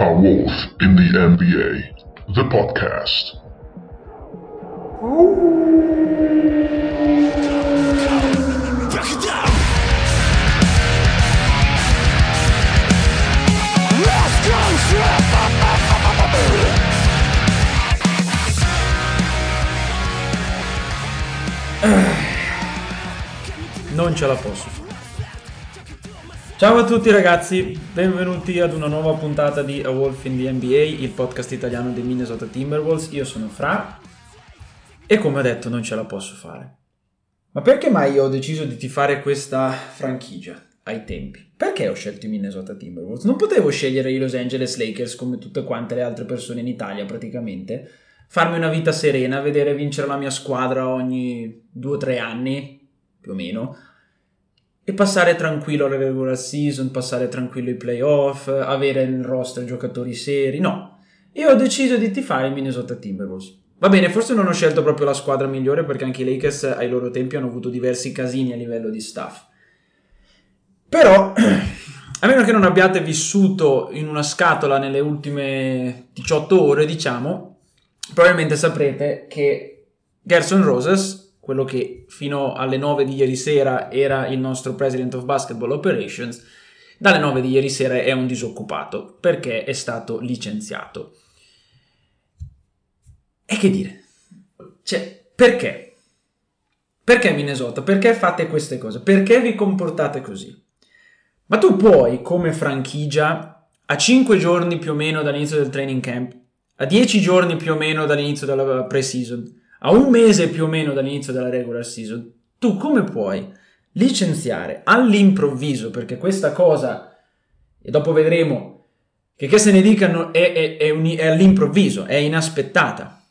A Wolf in the NBA, the podcast. Non ce la posso. Ciao a tutti ragazzi, benvenuti ad una nuova puntata di A Wolf in the NBA, il podcast italiano dei Minnesota Timberwolves. Io sono Fra e come ho detto non ce la posso fare. Ma perché mai ho deciso di tifare questa franchigia ai tempi? Perché ho scelto i Minnesota Timberwolves? Non potevo scegliere i Los Angeles Lakers come tutte quante le altre persone in Italia praticamente, farmi una vita serena, vedere vincere la mia squadra ogni due o tre anni, più o meno, e passare tranquillo la regular season, passare tranquillo i playoff, avere nel roster giocatori seri. No, io ho deciso di tifare i Minnesota Timberwolves. Va bene, forse non ho scelto proprio la squadra migliore perché anche i Lakers ai loro tempi hanno avuto diversi casini a livello di staff. Però, a meno che non abbiate vissuto in una scatola nelle ultime 18 ore, diciamo, probabilmente saprete che Gerson Roses, quello che fino alle 9 di ieri sera era il nostro President of Basketball Operations, dalle 9 di ieri sera è un disoccupato perché è stato licenziato. E che dire? Cioè, perché? Perché Minnesota? Perché fate queste cose? Perché vi comportate così? Ma tu puoi, come franchigia, a 5 giorni più o meno dall'inizio del training camp, a 10 giorni più o meno dall'inizio della pre-season, a un mese più o meno dall'inizio della regular season, tu come puoi licenziare all'improvviso, perché questa cosa, e dopo vedremo che che se ne dicano, è, è, è, un, è all'improvviso, è inaspettata.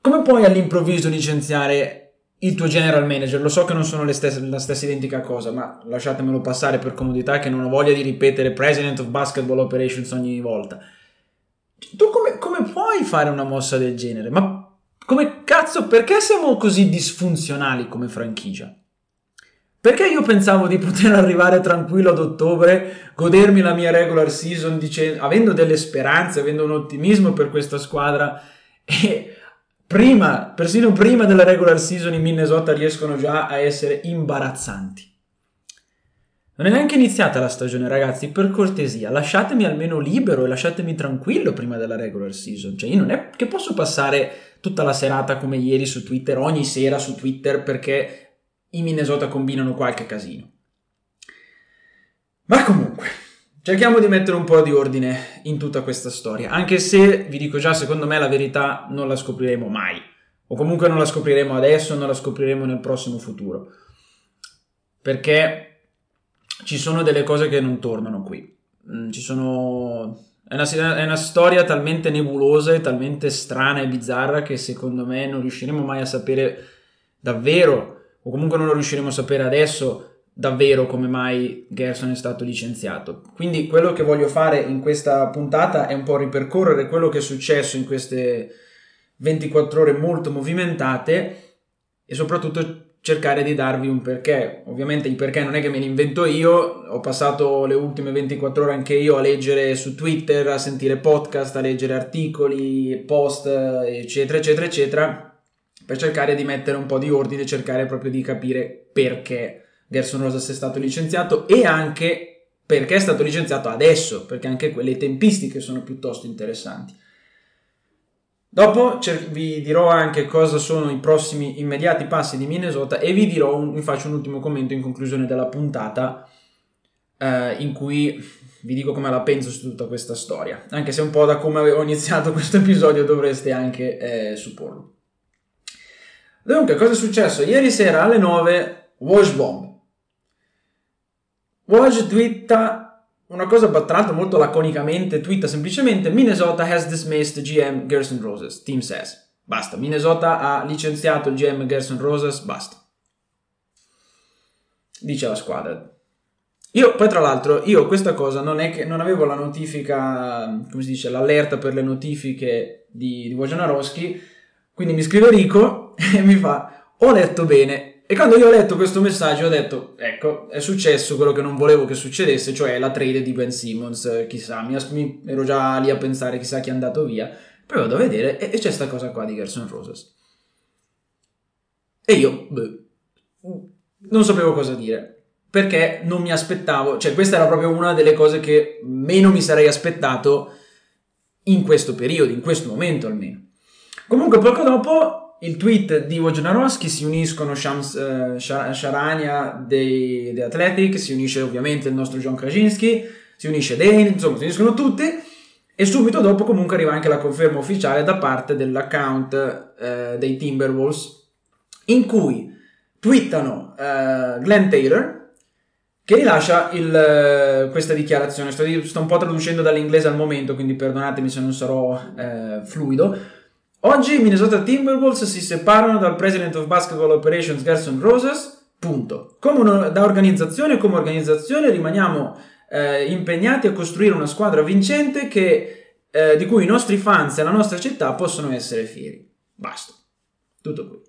Come puoi all'improvviso licenziare il tuo general manager? Lo so che non sono stesse, la stessa identica cosa, ma lasciatemelo passare per comodità che non ho voglia di ripetere President of Basketball Operations ogni volta. Tu come, come puoi fare una mossa del genere? Ma come cazzo, perché siamo così disfunzionali come franchigia? Perché io pensavo di poter arrivare tranquillo ad ottobre, godermi la mia regular season, dicendo, avendo delle speranze, avendo un ottimismo per questa squadra e prima, persino prima della regular season i Minnesota riescono già a essere imbarazzanti. Non è neanche iniziata la stagione, ragazzi, per cortesia, lasciatemi almeno libero e lasciatemi tranquillo prima della regular season. Cioè, io non è che posso passare tutta la serata come ieri su Twitter, ogni sera su Twitter, perché i Minnesota combinano qualche casino. Ma comunque, cerchiamo di mettere un po' di ordine in tutta questa storia, anche se, vi dico già, secondo me la verità non la scopriremo mai, o comunque non la scopriremo adesso, non la scopriremo nel prossimo futuro, perché ci sono delle cose che non tornano qui. Ci sono... È una, è una, storia talmente nebulosa e talmente strana e bizzarra che secondo me non riusciremo mai a sapere davvero, o comunque non lo riusciremo a sapere adesso davvero come mai Gerson è stato licenziato. Quindi quello che voglio fare in questa puntata è un po' ripercorrere quello che è successo in queste 24 ore molto movimentate e soprattutto cercare di darvi un perché. Ovviamente il perché non è che me li invento io, ho passato le ultime 24 ore anche io a leggere su Twitter, a sentire podcast, a leggere articoli, post, eccetera, eccetera, eccetera, per cercare di mettere un po' di ordine, cercare proprio di capire perché Gerson Rosas è stato licenziato e anche perché è stato licenziato adesso, perché anche quelle tempistiche sono piuttosto interessanti. Dopo vi dirò anche cosa sono i prossimi immediati passi di Minnesota e vi dirò, vi faccio un ultimo commento in conclusione della puntata eh, in cui vi dico come la penso su tutta questa storia, anche se un po' da come avevo iniziato questo episodio dovreste anche eh, supporlo. Dunque, cosa è successo? Ieri sera alle 9, Wash Bomb. Wash twitta una cosa tra molto laconicamente twitta semplicemente Minnesota has dismissed GM Gerson Roses, team says. Basta, Minnesota ha licenziato il GM Gerson Roses, basta. Dice la squadra. Io poi tra l'altro, io questa cosa non è che non avevo la notifica, come si dice, l'allerta per le notifiche di, di Wojnarowski, quindi mi scrive Rico e mi fa ho letto bene E quando io ho letto questo messaggio ho detto, ecco, è successo quello che non volevo che succedesse, cioè la trade di Ben Simmons, chissà, mi, mi ero già lì a pensare chissà chi è andato via, poi vado a vedere e, e c'è questa cosa qua di Gerson Roses. E io, beh, non sapevo cosa dire, perché non mi aspettavo, cioè questa era proprio una delle cose che meno mi sarei aspettato in questo periodo, in questo momento almeno. Comunque poco dopo il tweet di Wojnarowski si uniscono Shams uh, Sharania dei, dei Athletic, si unisce ovviamente il nostro John Krasinski, si unisce Dane, insomma si uniscono tutti e subito dopo comunque arriva anche la conferma ufficiale da parte dell'account uh, dei Timberwolves in cui twittano uh, Glenn Taylor che rilascia il, questa dichiarazione. Sto, sto, un po' traducendo dall'inglese al momento, quindi perdonatemi se non sarò eh, fluido. Oggi i Minnesota Timberwolves si separano dal President of Basketball Operations Gerson Roses, punto. Come una, da organizzazione, come organizzazione rimaniamo eh, impegnati a costruire una squadra vincente che, eh, di cui i nostri fans e la nostra città possono essere fieri. Basta. Tutto qui.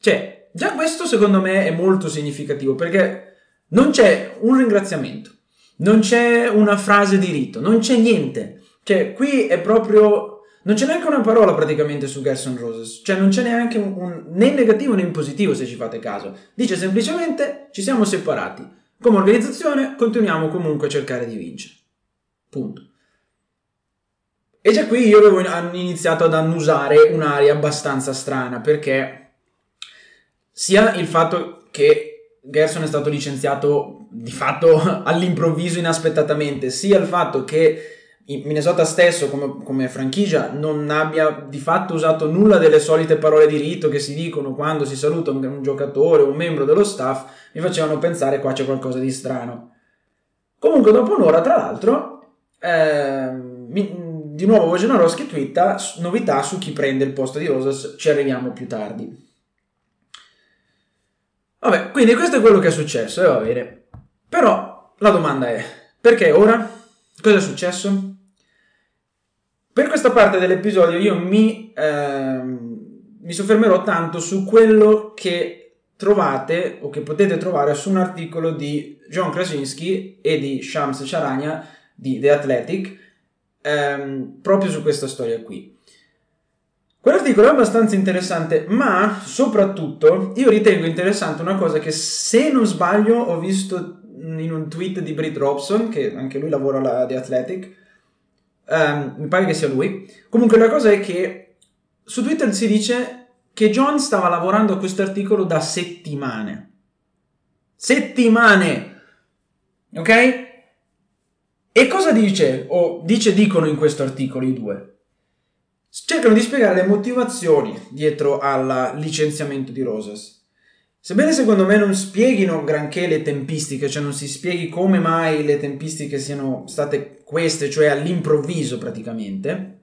Cioè, Già questo secondo me è molto significativo perché non c'è un ringraziamento, non c'è una frase di rito, non c'è niente. Cioè, qui è proprio non c'è neanche una parola praticamente su Gerson Roses, cioè non c'è neanche un, un, né negativo né in positivo se ci fate caso. Dice semplicemente ci siamo separati. Come organizzazione continuiamo comunque a cercare di vincere. Punto. E già qui io avevo iniziato ad annusare un'aria abbastanza strana perché sia il fatto che Gerson è stato licenziato di fatto all'improvviso inaspettatamente, sia il fatto che Minnesota stesso come, come, franchigia non abbia di fatto usato nulla delle solite parole di rito che si dicono quando si saluta un, un giocatore o un membro dello staff, mi facevano pensare qua c'è qualcosa di strano. Comunque dopo un'ora, tra l'altro, eh, mi, di nuovo Wojnarowski twitta novità su chi prende il posto di Rosas, ci arriviamo più tardi. Vabbè, quindi questo è quello che è successo, e va bene. Però la domanda è, perché ora? Cosa è successo? Per questa parte dell'episodio io mi, ehm, mi soffermerò tanto su quello che trovate o che potete trovare su un articolo di John Krasinski e di Shams Charania di The Athletic ehm, proprio su questa storia qui. Quell'articolo è abbastanza interessante, ma soprattutto io ritengo interessante una cosa che se non sbaglio ho visto in un tweet di Britt Robson, che anche lui lavora alla The Athletic, um, mi pare che sia lui. Comunque la cosa è che su Twitter si dice che John stava lavorando a questo articolo da settimane. Settimane! Ok? E cosa dice? O dice dicono in questo articolo i due? cercano di spiegare le motivazioni dietro al licenziamento di Rosas. Sebbene secondo me non spieghino granché le tempistiche, cioè non si spieghi come mai le tempistiche siano state queste, cioè all'improvviso praticamente,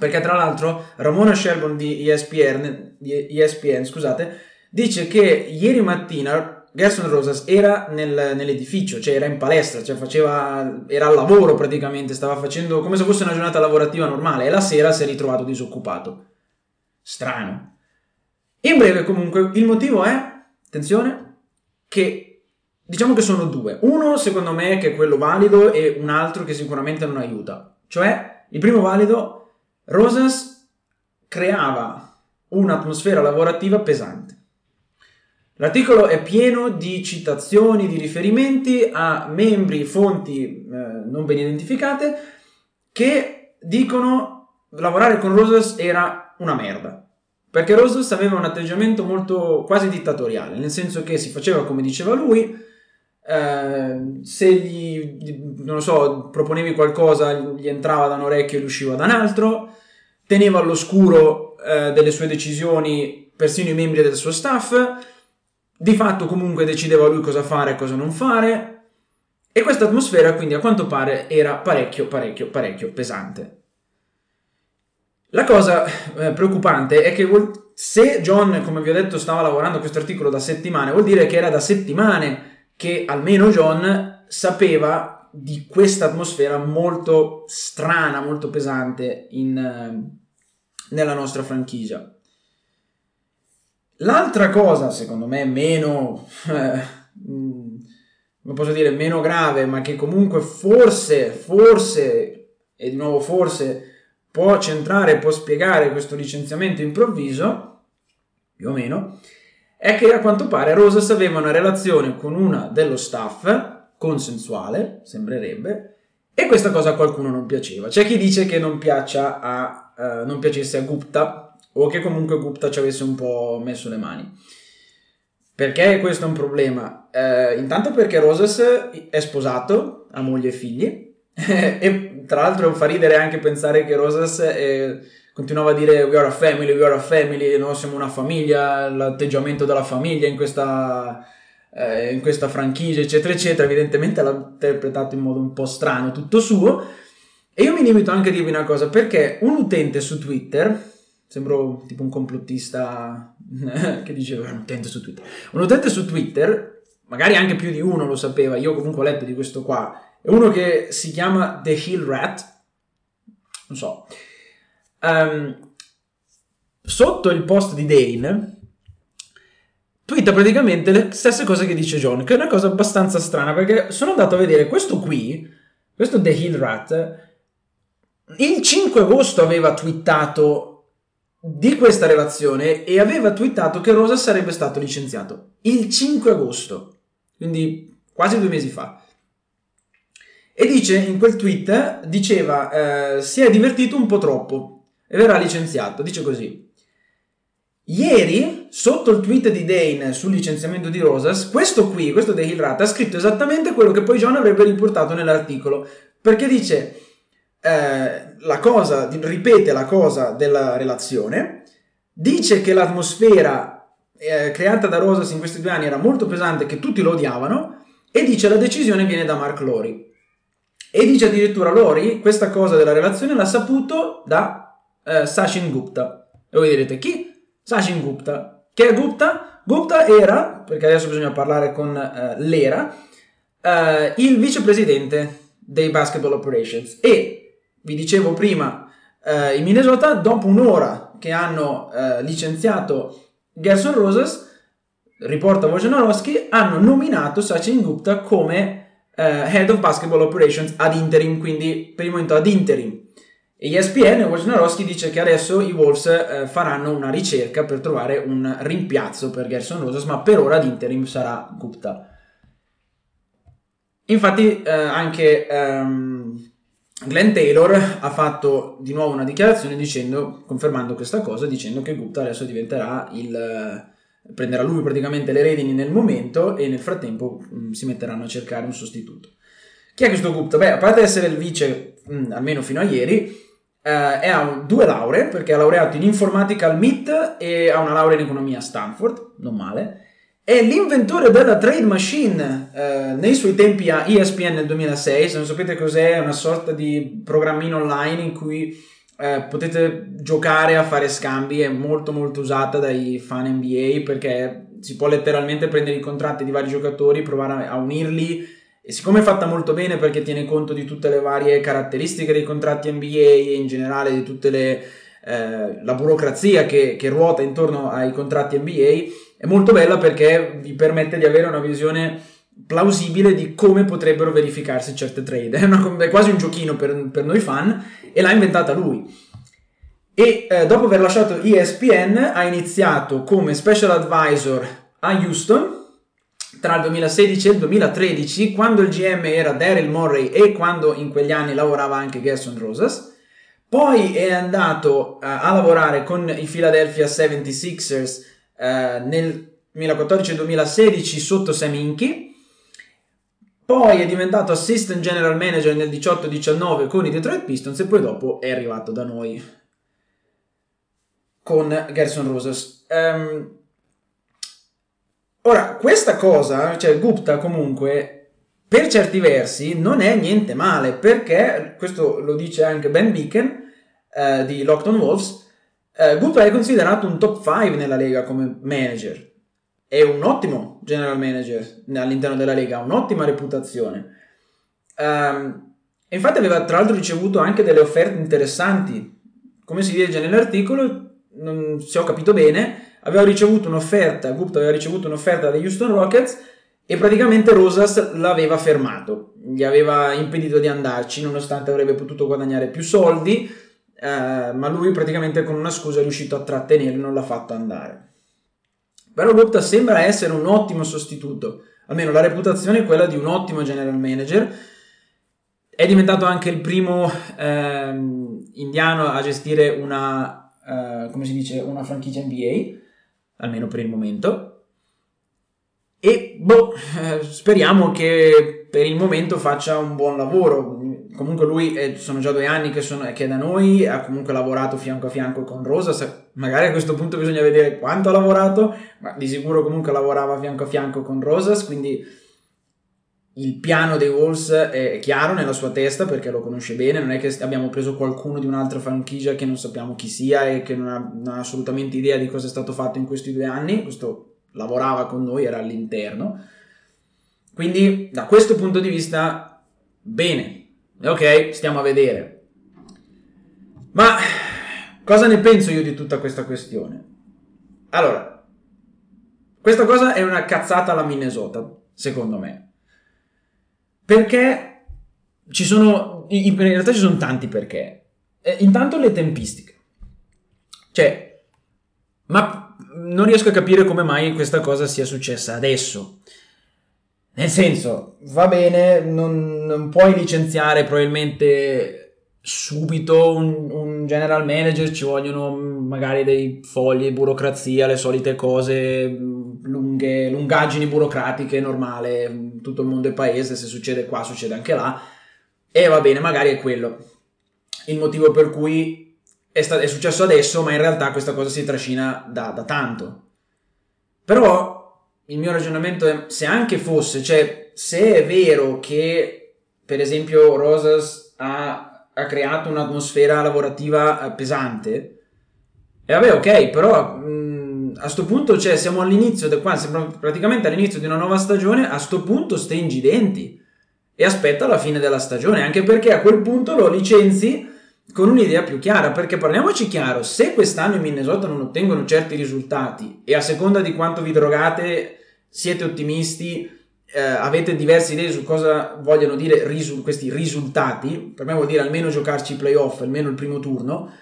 perché tra l'altro Ramona Shelburne di ESPN, di ESPN scusate, dice che ieri mattina Gerson Rosas era nel, nell'edificio, cioè era in palestra, cioè faceva, era al lavoro praticamente, stava facendo come se fosse una giornata lavorativa normale e la sera si è ritrovato disoccupato. Strano. In breve comunque il motivo è, attenzione, che diciamo che sono due. Uno secondo me che è quello valido e un altro che sicuramente non aiuta. Cioè, il primo valido, Rosas creava un'atmosfera lavorativa pesante. L'articolo è pieno di citazioni, di riferimenti a membri, fonti eh, non ben identificate che dicono lavorare con Rosas era una merda. Perché Rosas aveva un atteggiamento molto quasi dittatoriale, nel senso che si faceva come diceva lui, eh, se gli, non so, proponevi qualcosa, gli entrava da un orecchio e gli usciva da un altro, teneva all'oscuro eh, delle sue decisioni persino i membri del suo staff, di fatto comunque decideva lui cosa fare e cosa non fare. E questa atmosfera quindi a quanto pare era parecchio, parecchio, parecchio pesante. La cosa eh, preoccupante è che se John, come vi ho detto, stava lavorando a questo articolo da settimane, vuol dire che era da settimane che almeno John sapeva di questa atmosfera molto strana, molto pesante in, eh, nella nostra franchigia. L'altra cosa, secondo me, meno, eh, come posso dire, meno grave, ma che comunque forse, forse, e di nuovo forse, può centrare, può spiegare questo licenziamento improvviso, più o meno, è che a quanto pare Rosas aveva una relazione con una dello staff consensuale, sembrerebbe, e questa cosa a qualcuno non piaceva. C'è chi dice che non, a, uh, non piacesse a Gupta o che comunque Gupta ci avesse un po' messo le mani. Perché questo è un problema? Uh, intanto perché Rosas è sposato, ha moglie e figli, e tra l'altro fa ridere anche pensare che Rosas è, continuava a dire we are a family, we are a family, noi siamo una famiglia, l'atteggiamento della famiglia in questa eh, in questa franchigia, eccetera, eccetera. Evidentemente l'ha interpretato in modo un po' strano, tutto suo. E io mi limito anche a dirvi una cosa, perché un utente su Twitter, sembro tipo un complottista che diceva un utente su Twitter, un utente su Twitter, magari anche più di uno lo sapeva, io comunque ho letto di questo qua, è uno che si chiama The Hill Rat, non so, um, sotto il post di Dane twitta praticamente le stesse cose che dice John, che è una cosa abbastanza strana perché sono andato a vedere questo qui, questo The Hill Rat, il 5 agosto aveva twittato di questa relazione e aveva twittato che Rosa sarebbe stato licenziato il 5 agosto, quindi quasi due mesi fa. E dice in quel tweet, diceva, eh, si è divertito un po' troppo e verrà licenziato, dice così. Ieri, sotto il tweet di Dane sul licenziamento di Rosas, questo qui, questo The Hill Rat, ha scritto esattamente quello che poi John avrebbe riportato nell'articolo, perché dice eh, la cosa, ripete la cosa della relazione, dice che l'atmosfera eh, creata da Rosas in questi due anni era molto pesante, che tutti lo odiavano, e dice la decisione viene da Mark Lori. E dice addirittura Lori, questa cosa della relazione l'ha saputo da eh, Sachin Gupta. E voi direte chi? Sachin Gupta. Che è Gupta? Gupta era, perché adesso bisogna parlare con uh, l'era, uh, il vicepresidente dei Basketball Operations. E vi dicevo prima, uh, in Minnesota, dopo un'ora che hanno licenziato Gerson Roses, riporta Wojnarowski, hanno nominato Sachin Gupta come Head of Basketball Operations ad interim, quindi per il momento ad interim. E ESPN, Wojnarowski dice che adesso i Wolves eh, faranno una ricerca per trovare un rimpiazzo per Gerson Rosas, ma per ora l'interim sarà Gupta. Infatti eh, anche ehm, Glenn Taylor ha fatto di nuovo una dichiarazione dicendo, confermando questa cosa, dicendo che Gupta adesso diventerà il... prenderà lui praticamente le redini nel momento e nel frattempo mh, mm, si metteranno a cercare un sostituto. Chi è questo Gupta? Beh, a parte essere il vice, mh, mm, almeno fino a ieri, Uh, e ha due lauree, perché ha laureato in informatica al MIT e ha una laurea in economia a Stanford, non male. È l'inventore della Trade Machine uh, nei suoi tempi a ESPN nel 2006. Se non sapete cos'è, è una sorta di programmino online in cui uh, potete giocare a fare scambi. È molto molto usata dai fan NBA perché si può letteralmente prendere i contratti di vari giocatori, provare a unirli e siccome è fatta molto bene perché tiene conto di tutte le varie caratteristiche dei contratti NBA e in generale di tutta eh, la burocrazia che, che, ruota intorno ai contratti NBA, è molto bella perché vi permette di avere una visione plausibile di come potrebbero verificarsi certe trade. È, una, è quasi un giochino per, per, noi fan e l'ha inventata lui. E eh, dopo aver lasciato ESPN ha iniziato come special advisor a Houston tra il 2016 e il 2013, quando il GM era Daryl Morey e quando in quegli anni lavorava anche Gerson Rosas. Poi è andato uh, a lavorare con i Philadelphia 76ers uh, nel 2014-2016 sotto Sam Inky. Poi è diventato assistant general manager nel 18-19 con i Detroit Pistons e poi dopo è arrivato da noi con Gerson Rosas. Um, Ora, questa cosa, cioè Gupta comunque, per certi versi non è niente male, perché, questo lo dice anche Ben Beacon eh, di Lockton Wolves, eh, Gupta è considerato un top 5 nella Lega come manager. È un ottimo general manager all'interno della Lega, ha un'ottima reputazione. Um, infatti aveva tra l'altro ricevuto anche delle offerte interessanti. Come si legge nell'articolo, non, se ho capito bene, aveva ricevuto un'offerta, Gupta aveva ricevuto un'offerta dagli Houston Rockets e praticamente Rosas l'aveva fermato, gli aveva impedito di andarci nonostante avrebbe potuto guadagnare più soldi, eh, ma lui praticamente con una scusa è riuscito a trattenere e non l'ha fatto andare. Però Gupta sembra essere un ottimo sostituto, almeno la reputazione è quella di un ottimo general manager. È diventato anche il primo ehm, indiano a gestire una, eh, come si dice, una franchigia NBA, almeno per il momento. E boh, eh, speriamo che per il momento faccia un buon lavoro. Comunque lui è, sono già due anni che, sono, che, è da noi, ha comunque lavorato fianco a fianco con Rosa. Magari a questo punto bisogna vedere quanto ha lavorato, ma di sicuro comunque lavorava fianco a fianco con Rosas, quindi il piano dei Wolves è chiaro nella sua testa perché lo conosce bene, non è che abbiamo preso qualcuno di un'altra franchigia che non sappiamo chi sia e che non ha, non ha assolutamente idea di cosa è stato fatto in questi due anni, questo lavorava con noi, era all'interno. Quindi da questo punto di vista, bene, ok, stiamo a vedere. Ma cosa ne penso io di tutta questa questione? Allora, questa cosa è una cazzata alla Minnesota, secondo me. Perché ci sono, in realtà ci sono tanti perché. Eh, intanto le tempistiche. Cioè, ma non riesco a capire come mai questa cosa sia successa adesso. Nel senso, va bene, non, non puoi licenziare probabilmente subito un, un, general manager, ci vogliono magari dei fogli, burocrazia, le solite cose lunghe, lungaggini burocratiche, normale, tutto il mondo è paese, se succede qua succede anche là, e va bene, magari è quello. Il motivo per cui è, sta- è, successo adesso, ma in realtà questa cosa si trascina da, da tanto. Però il mio ragionamento è se anche fosse, cioè se è vero che per esempio Rosas ha, ha creato un'atmosfera lavorativa eh, pesante, e vabbè ok, però mh, a sto punto cioè, siamo all'inizio, qua, siamo praticamente all'inizio di una nuova stagione, a sto punto stringi i denti e aspetta la fine della stagione, anche perché a quel punto lo licenzi con un'idea più chiara, perché parliamoci chiaro, se quest'anno i Minnesota non ottengono certi risultati e a seconda di quanto vi drogate siete ottimisti, eh, avete diverse idee su cosa vogliono dire risu- questi risultati, per me vuol dire almeno giocarci i playoff, almeno il primo turno,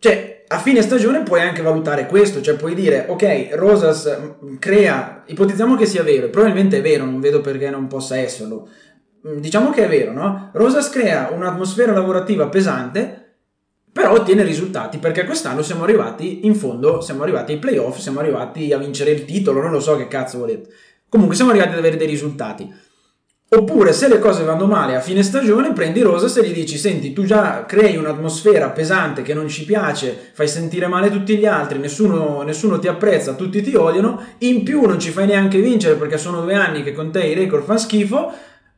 cioè a fine stagione puoi anche valutare questo, cioè puoi dire ok, Rosas mm, crea, ipotizziamo che sia vero, probabilmente è vero, non vedo perché non possa esserlo, diciamo che è vero, no? Rosas crea un'atmosfera lavorativa pesante, però ottiene risultati perché quest'anno siamo arrivati in fondo, siamo arrivati ai playoff, siamo arrivati a vincere il titolo, non lo so che cazzo volete. Comunque siamo arrivati ad avere dei risultati. Oppure se le cose vanno male a fine stagione, prendi Rosas e gli dici: Senti, tu già crei un'atmosfera pesante che non ci piace, fai sentire male tutti gli altri, nessuno, nessuno, ti apprezza, tutti ti odiano. In più non ci fai neanche vincere perché sono due anni che con te i record fanno schifo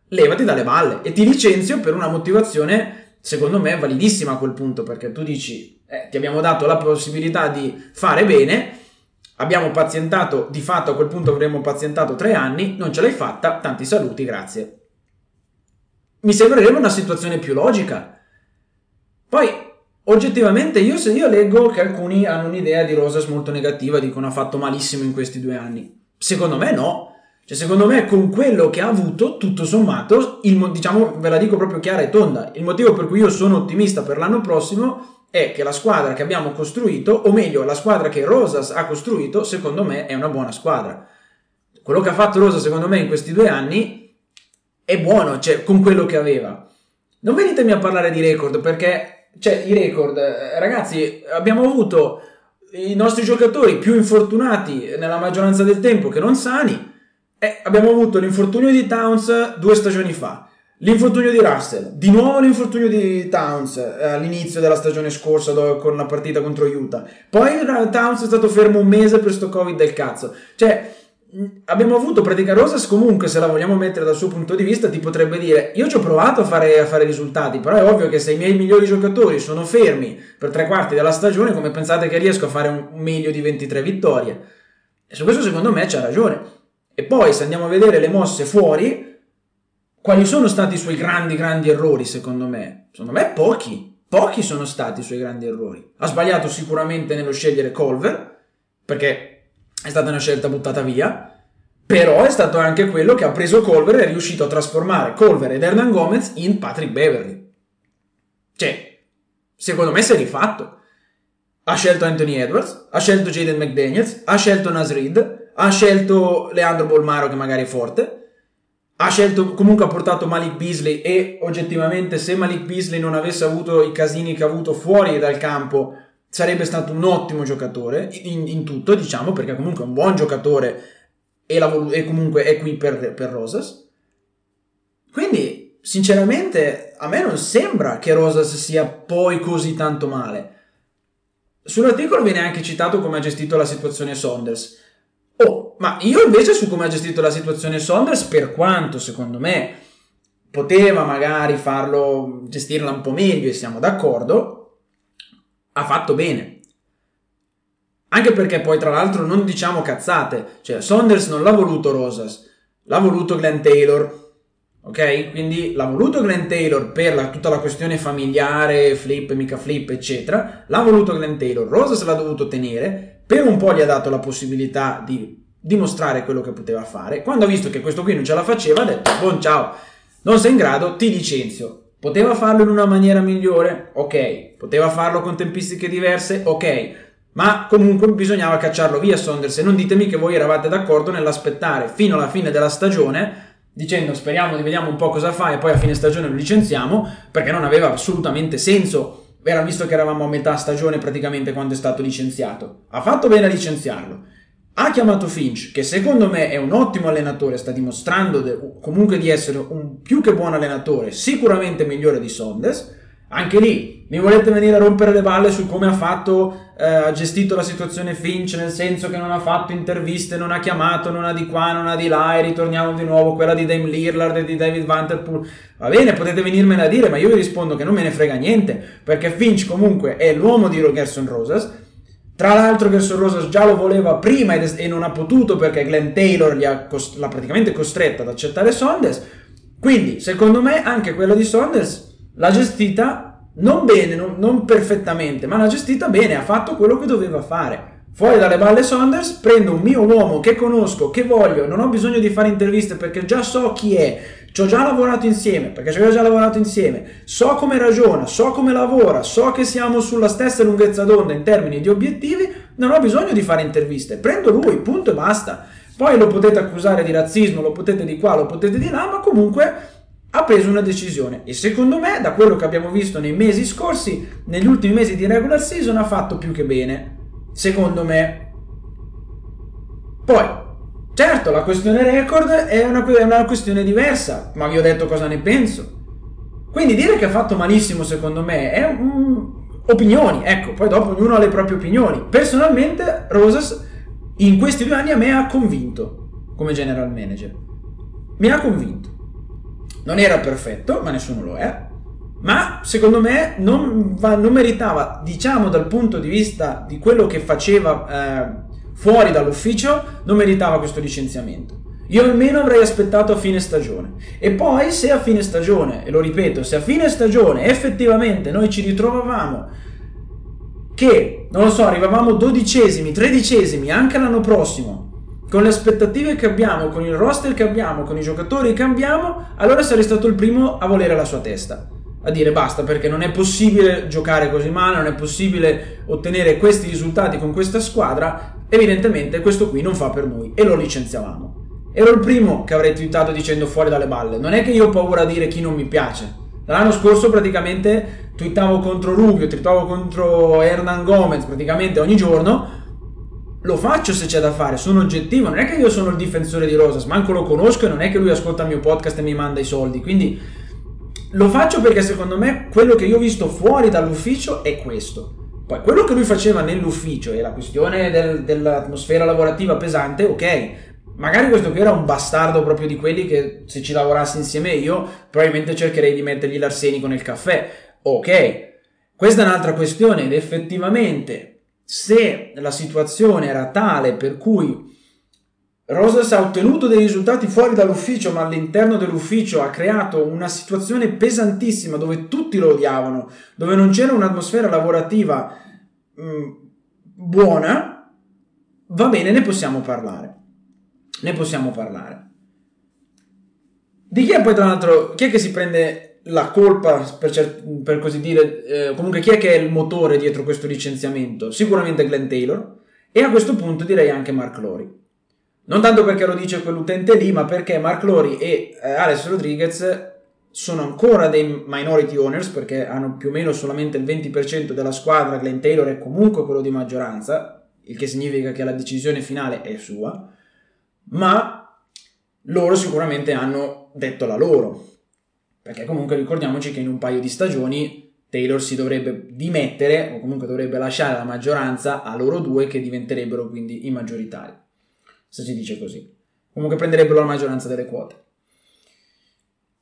levati dalle balle. E ti licenzio per una motivazione secondo me validissima a quel punto perché tu dici eh, ti abbiamo dato la possibilità di fare bene abbiamo pazientato di fatto a quel punto avremmo pazientato tre anni non ce l'hai fatta tanti saluti grazie. Mi sembrerebbe una situazione più logica. Poi oggettivamente io se io leggo che alcuni hanno un'idea di Rosas molto negativa dicono ha fatto malissimo in questi due anni. Secondo me no cioè, secondo me, con quello che ha avuto, tutto sommato, il, diciamo, ve la dico proprio chiara e tonda, il motivo per cui io sono ottimista per l'anno prossimo è che la squadra che abbiamo costruito, o meglio, la squadra che Rosas ha costruito, secondo me è una buona squadra. Quello che ha fatto Rosas, secondo me, in questi due anni è buono, cioè, con quello che aveva. Non venitemi a parlare di record, perché, cioè, i record, eh, ragazzi, abbiamo avuto i nostri giocatori più infortunati nella maggioranza del tempo che non sani, eh, abbiamo avuto l'infortunio di Towns due stagioni fa, l'infortunio di Russell, di nuovo l'infortunio di Towns eh, all'inizio della stagione scorsa dove, con una partita contro Utah. Poi Towns è stato fermo un mese per sto Covid del cazzo. Cioè, abbiamo avuto pratica Rosas comunque se la vogliamo mettere dal suo punto di vista ti potrebbe dire io ci ho provato a fare, a fare risultati però è ovvio che se i miei migliori giocatori sono fermi per tre quarti della stagione come pensate che riesco a fare un meglio di 23 vittorie e su questo secondo me c'ha ragione e poi se andiamo a vedere le mosse fuori, quali sono stati i suoi grandi, grandi errori secondo me? Secondo me pochi. Pochi sono stati i suoi grandi errori. Ha sbagliato sicuramente nello scegliere Colver, perché è stata una scelta buttata via, però è stato anche quello che ha preso Colver e è riuscito a trasformare Colver ed Hernan Gomez in Patrick Beverly. Cioè, secondo me si è rifatto. Ha scelto Anthony Edwards, ha scelto Jaden McDaniels, ha scelto Nasrid, ha scelto Leandro Bolmaro che magari è forte, ha scelto, comunque ha portato Malik Beasley e oggettivamente se Malik Beasley non avesse avuto i casini che ha avuto fuori dal campo sarebbe stato un ottimo giocatore in, in tutto, diciamo, perché comunque è un buon giocatore e, la, e comunque è qui per, per Rosas. Quindi, sinceramente, a me non sembra che Rosas sia poi così tanto male. Sull'articolo viene anche citato come ha gestito la situazione Saunders. Oh, ma io invece su come ha gestito la situazione Saunders, per quanto secondo me poteva magari farlo, gestirla un po' meglio e siamo d'accordo, ha fatto bene. Anche perché poi tra l'altro non diciamo cazzate, cioè Saunders non l'ha voluto Rosas, l'ha voluto Glenn Taylor, ok? Quindi l'ha voluto Glenn Taylor per la, tutta la questione familiare, flip, mica flip, eccetera, l'ha voluto Glenn Taylor, Rosas l'ha dovuto tenere per un po' gli ha dato la possibilità di dimostrare quello che poteva fare. Quando ha visto che questo qui non ce la faceva, ha detto: Buon ciao, non sei in grado, ti licenzio. Poteva farlo in una maniera migliore? Ok. Poteva farlo con tempistiche diverse? Ok. Ma comunque bisognava cacciarlo via Saunders e non ditemi che voi eravate d'accordo nell'aspettare fino alla fine della stagione dicendo speriamo di vediamo un po' cosa fa e poi a fine stagione lo licenziamo perché non aveva assolutamente senso era visto che eravamo a metà stagione praticamente quando è stato licenziato. Ha fatto bene a licenziarlo. Ha chiamato Finch, che secondo me è un ottimo allenatore, sta dimostrando de- comunque di essere un più che buon allenatore, sicuramente migliore di Sondes. Anche lì mi volete venire a rompere le balle su come ha fatto, eh, ha gestito la situazione Finch, nel senso che non ha fatto interviste, non ha chiamato, non ha di qua, non ha di là, e ritorniamo di nuovo quella di Dame Lillard e di David Vanderpool. Va bene, potete venirmene a dire, ma io vi rispondo che non me ne frega niente, perché Finch comunque è l'uomo di Gerson Rosas. Tra l'altro Gerson Rosas già lo voleva prima e non ha potuto perché Glenn Taylor cost- l'ha praticamente costretto ad accettare Saunders. Quindi, secondo me, anche quella di Saunders l'ha gestita non bene, non, non, perfettamente, ma l'ha gestita bene, ha fatto quello che doveva fare. Fuori dalle balle Saunders, prendo un mio uomo che conosco, che voglio, non ho bisogno di fare interviste perché già so chi è, ci ho già lavorato insieme, perché ci ho già lavorato insieme, so come ragiona, so come lavora, so che siamo sulla stessa lunghezza d'onda in termini di obiettivi, non ho bisogno di fare interviste, prendo lui, punto e basta. Poi lo potete accusare di razzismo, lo potete di qua, lo potete di là, ma comunque ha preso una decisione e secondo me, da quello che abbiamo visto nei mesi scorsi, negli ultimi mesi di regular season, ha fatto più che bene. Secondo me. Poi, certo, la questione record è una, è una questione diversa, ma vi ho detto cosa ne penso. Quindi dire che ha fatto malissimo, secondo me, è um, opinioni. Ecco, poi dopo ognuno ha le proprie opinioni. Personalmente, Rosas in questi due anni a me ha convinto come general manager. Mi ha convinto. Non era perfetto, ma nessuno lo è. Ma secondo me non, va, non meritava, diciamo dal punto di vista di quello che faceva eh, fuori dall'ufficio, non meritava questo licenziamento. Io almeno avrei aspettato a fine stagione. E poi se a fine stagione, e lo ripeto, se a fine stagione effettivamente noi ci ritrovavamo che, non lo so, arrivavamo dodicesimi, tredicesimi anche l'anno prossimo, con le aspettative che abbiamo, con il roster che abbiamo, con i giocatori che abbiamo, allora sarei stato il primo a volere la sua testa. A dire basta perché non è possibile giocare così male, non è possibile ottenere questi risultati con questa squadra. Evidentemente questo qui non fa per noi e lo licenziavamo. Ero il primo che avrei twittato dicendo fuori dalle balle. Non è che io ho paura a dire chi non mi piace. L'anno scorso praticamente twittavo contro Rubio, twittavo contro Hernan Gomez praticamente ogni giorno lo faccio se c'è da fare, sono oggettivo, non è che io sono il difensore di Rosas, manco lo conosco e non è che lui ascolta il mio podcast e mi manda i soldi, quindi lo faccio perché secondo me quello che io ho visto fuori dall'ufficio è questo. Poi quello che lui faceva nell'ufficio e la questione del, dell'atmosfera lavorativa pesante, ok, magari questo qui era un bastardo proprio di quelli che se ci lavorassi insieme io probabilmente cercherei di mettergli l'arsenico nel caffè, ok. Questa è un'altra questione ed effettivamente se la situazione era tale per cui Rosas ha ottenuto dei risultati fuori dall'ufficio, ma all'interno dell'ufficio ha creato una situazione pesantissima dove tutti lo odiavano, dove non c'era un'atmosfera lavorativa mh, mm, buona, va bene, ne possiamo parlare. Ne possiamo parlare. Di chi è poi tra l'altro, chi è che si prende la colpa, per, cer- per così dire, eh, comunque chi è che è il motore dietro questo licenziamento? Sicuramente Glenn Taylor e a questo punto direi anche Mark Lori. Non tanto perché lo dice quell'utente lì, ma perché Mark Lori e eh, Alex Rodriguez sono ancora dei minority owners perché hanno più o meno solamente il 20% della squadra, Glenn Taylor è comunque quello di maggioranza, il che significa che la decisione finale è sua, ma loro sicuramente hanno detto la loro. Perché comunque ricordiamoci che in un paio di stagioni Taylor si dovrebbe dimettere o comunque dovrebbe lasciare la maggioranza a loro due che diventerebbero quindi i maggioritari. Se si dice così. Comunque prenderebbero la maggioranza delle quote.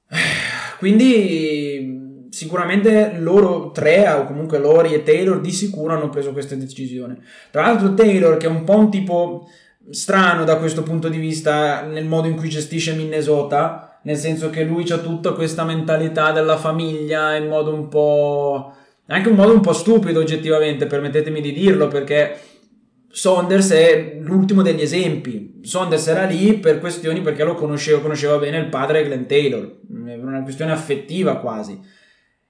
Quindi sicuramente loro tre, o comunque Lori e Taylor, di sicuro hanno preso questa decisione. Tra l'altro Taylor, che è un po' un tipo strano da questo punto di vista nel modo in cui gestisce Minnesota, nel senso che lui ha tutta questa mentalità della famiglia in modo un po'... anche un modo un po' stupido oggettivamente, permettetemi di dirlo, perché Saunders è l'ultimo degli esempi. Saunders era lì per questioni perché lo conosceva, conosceva bene il padre Glenn Taylor, una questione affettiva quasi.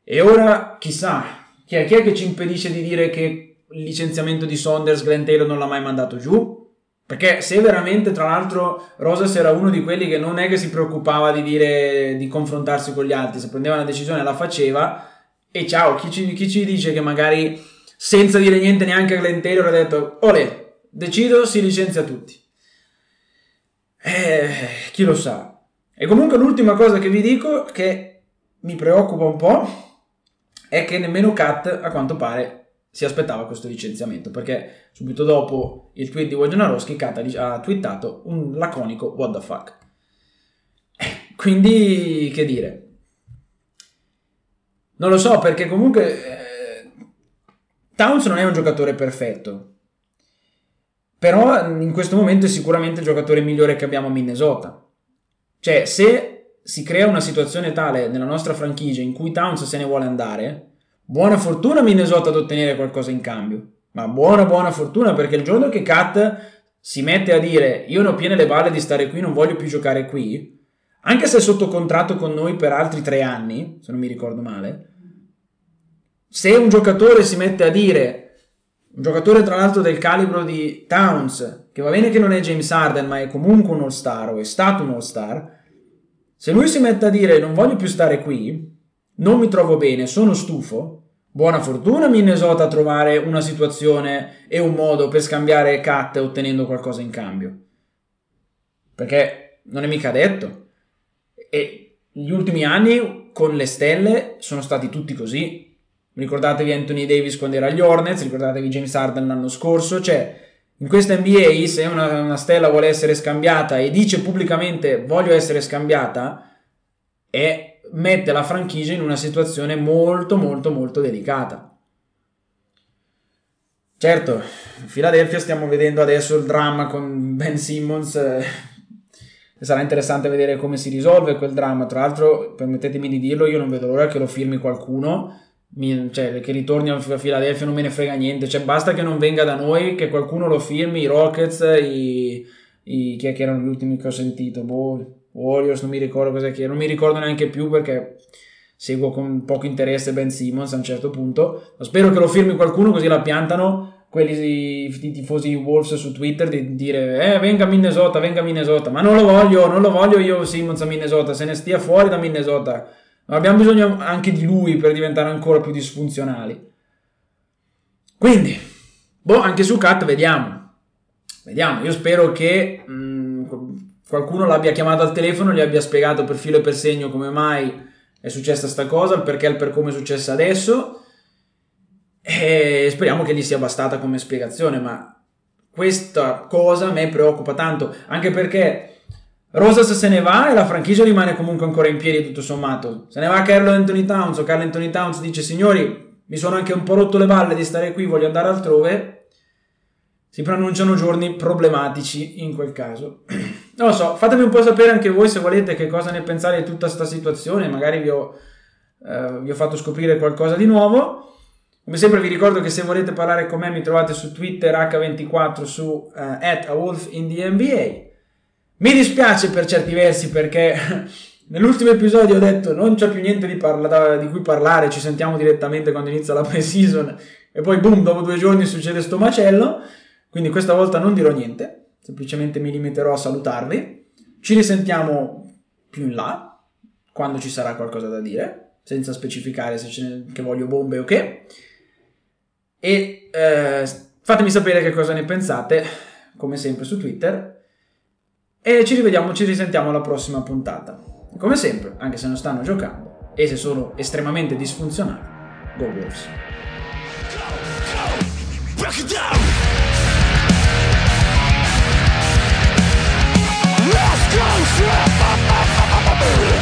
E ora chissà, chi è, chi è che ci impedisce di dire che il licenziamento di Saunders Glenn Taylor non l'ha mai mandato giù? Perché se veramente, tra l'altro, Rosas era uno di quelli che non è che si preoccupava di dire di confrontarsi con gli altri, se prendeva una decisione la faceva. E ciao, chi ci, chi ci dice che magari senza dire niente neanche a Glenn Taylor ha detto: Ole, decido, si licenzia tutti. Eh, chi lo sa. E comunque l'ultima cosa che vi dico, che mi preoccupa un po', è che nemmeno Kat, a quanto pare, si aspettava questo licenziamento perché subito dopo il tweet di Wojnarowski Kata ha twittato un laconico what the fuck. Quindi, che dire? Non lo so perché comunque eh, Towns non è un giocatore perfetto, però in questo momento è sicuramente il giocatore migliore che abbiamo a Minnesota. Cioè, se si crea una situazione tale nella nostra franchigia in cui Towns se ne vuole andare, Buona fortuna Minnesota ad ottenere qualcosa in cambio. Ma buona buona fortuna perché il giorno che Kat si mette a dire io ne ho piene le balle di stare qui, non voglio più giocare qui, anche se è sotto contratto con noi per altri tre anni, se non mi ricordo male, se un giocatore si mette a dire, un giocatore tra l'altro del calibro di Towns, che va bene che non è James Harden, ma è comunque un all-star o è stato un all-star, se lui si mette a dire non voglio più stare qui, non mi trovo bene, sono stufo, buona fortuna Minnesota a trovare una situazione e un modo per scambiare cat ottenendo qualcosa in cambio. Perché non è mica detto. E gli ultimi anni con le stelle sono stati tutti così. Ricordatevi Anthony Davis quando era agli Hornets, ricordatevi James Harden l'anno scorso, cioè in questa NBA se una, una stella vuole essere scambiata e dice pubblicamente voglio essere scambiata, è mette la franchigia in una situazione molto molto molto delicata. Certo, in Philadelphia stiamo vedendo adesso il dramma con Ben Simmons. Eh, sarà interessante vedere come si risolve quel dramma. Tra l'altro, permettetemi di dirlo, io non vedo l'ora che lo firmi qualcuno. Cioè, che ritorni a Philadelphia non me ne frega niente. Cioè, basta che non venga da noi, che qualcuno lo firmi. I Rockets, i, i chi è che erano gli ultimi che ho sentito? Boh, Warriors, non mi ricordo cosa che non mi ricordo neanche più perché seguo con poco interesse Ben Simmons a un certo punto. Ma spero che lo firmi qualcuno così la piantano quelli i tifosi Wolves su Twitter di dire eh venga Minnesota, venga Minnesota, ma non lo voglio, non lo voglio io Simmons a Minnesota, se ne stia fuori da Minnesota. Ma abbiamo bisogno anche di lui per diventare ancora più disfunzionali. Quindi, boh, anche su Cat vediamo. Vediamo, io spero che mh, mm, qualcuno l'abbia chiamato al telefono, gli abbia spiegato per filo e per segno come mai è successa questa cosa, il perché e il per come è successa adesso. E speriamo che gli sia bastata come spiegazione, ma questa cosa a me preoccupa tanto, anche perché Rosas se ne va e la franchigia rimane comunque ancora in piedi tutto sommato. Se ne va Carlo Anthony Towns o Carlo Anthony Towns dice signori, mi sono anche un po' rotto le balle di stare qui, voglio andare altrove, si pronunciano giorni problematici in quel caso. Non lo so, fatemi un po' sapere anche voi se volete che cosa ne pensate di tutta questa situazione, magari vi ho, eh, vi ho fatto scoprire qualcosa di nuovo. Come sempre vi ricordo che se volete parlare con me mi trovate su Twitter H24 su uh, at. Mi dispiace per certi versi perché nell'ultimo episodio ho detto non c'è più niente di, parla- di cui parlare, ci sentiamo direttamente quando inizia la pre-season e poi boom, dopo due giorni succede sto macello, quindi questa volta non dirò niente, semplicemente mi limiterò a salutarvi. Ci risentiamo più in là, quando ci sarà qualcosa da dire, senza specificare se ce ne, che voglio bombe o che. E eh, fatemi sapere che cosa ne pensate, come sempre su Twitter. E ci rivediamo, ci risentiamo alla prossima puntata. Come sempre, anche se non stanno giocando e se sono estremamente disfunzionali, go Wolves! It down. Yeah.